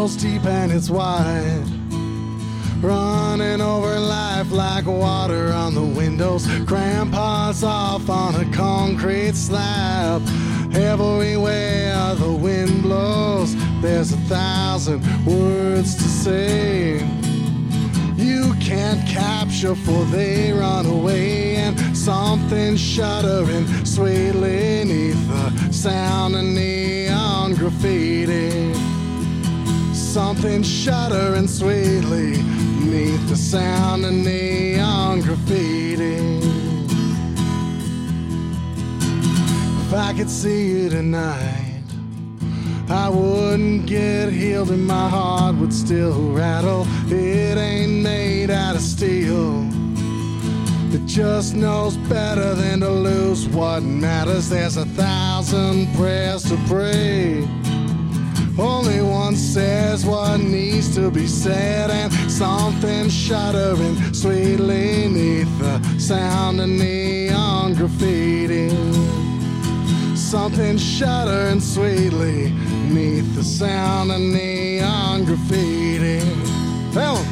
Sorrow's deep and it's wide. Running over life like water on the windows. Grandpa's off on a concrete slab. Everywhere the wind blows, there's a thousand words to say. You can't capture, for they run away, and something shuddering sweetly neath the sound of neon graffiti. Something shuddering sweetly neath the sound of neon graffiti. If I could see you tonight. I wouldn't get healed and my heart would still rattle. It ain't made out of steel. It just knows better than to lose what matters. There's a thousand prayers to pray. Only one what needs to be said, and something shuddering sweetly neath the sound of neon graffiti. Something shuddering sweetly neath the sound of neon graffiti. Tell oh.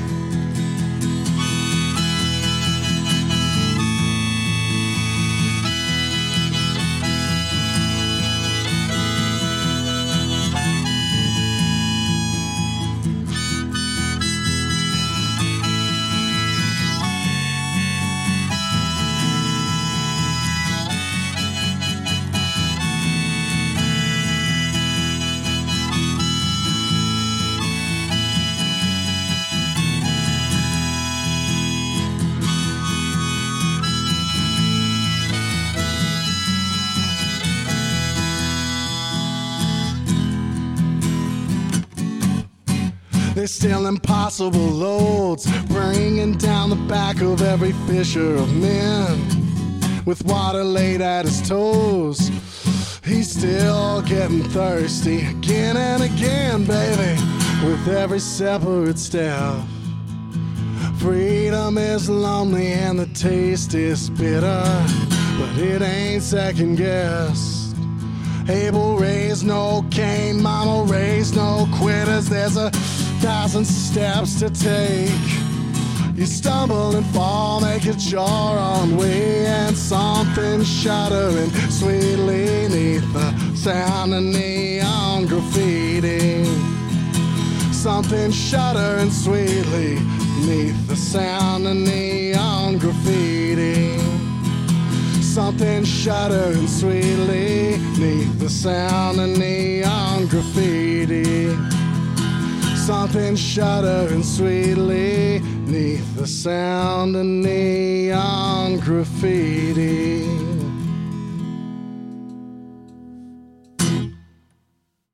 Still impossible loads, bringing down the back of every fisher of men. With water laid at his toes, he's still getting thirsty again and again, baby, with every separate step. Freedom is lonely and the taste is bitter, but it ain't second guess. Abel raised no Cain, Mama raised no quitters. There's a thousand steps to take. You stumble and fall, make it your own way, and something shuddering sweetly neath the sound of neon graffiti. Something shuddering sweetly neath the sound of neon graffiti. Something shuddering sweetly neath the sound of neon graffiti. Something shuddering sweetly neath the sound of neon graffiti.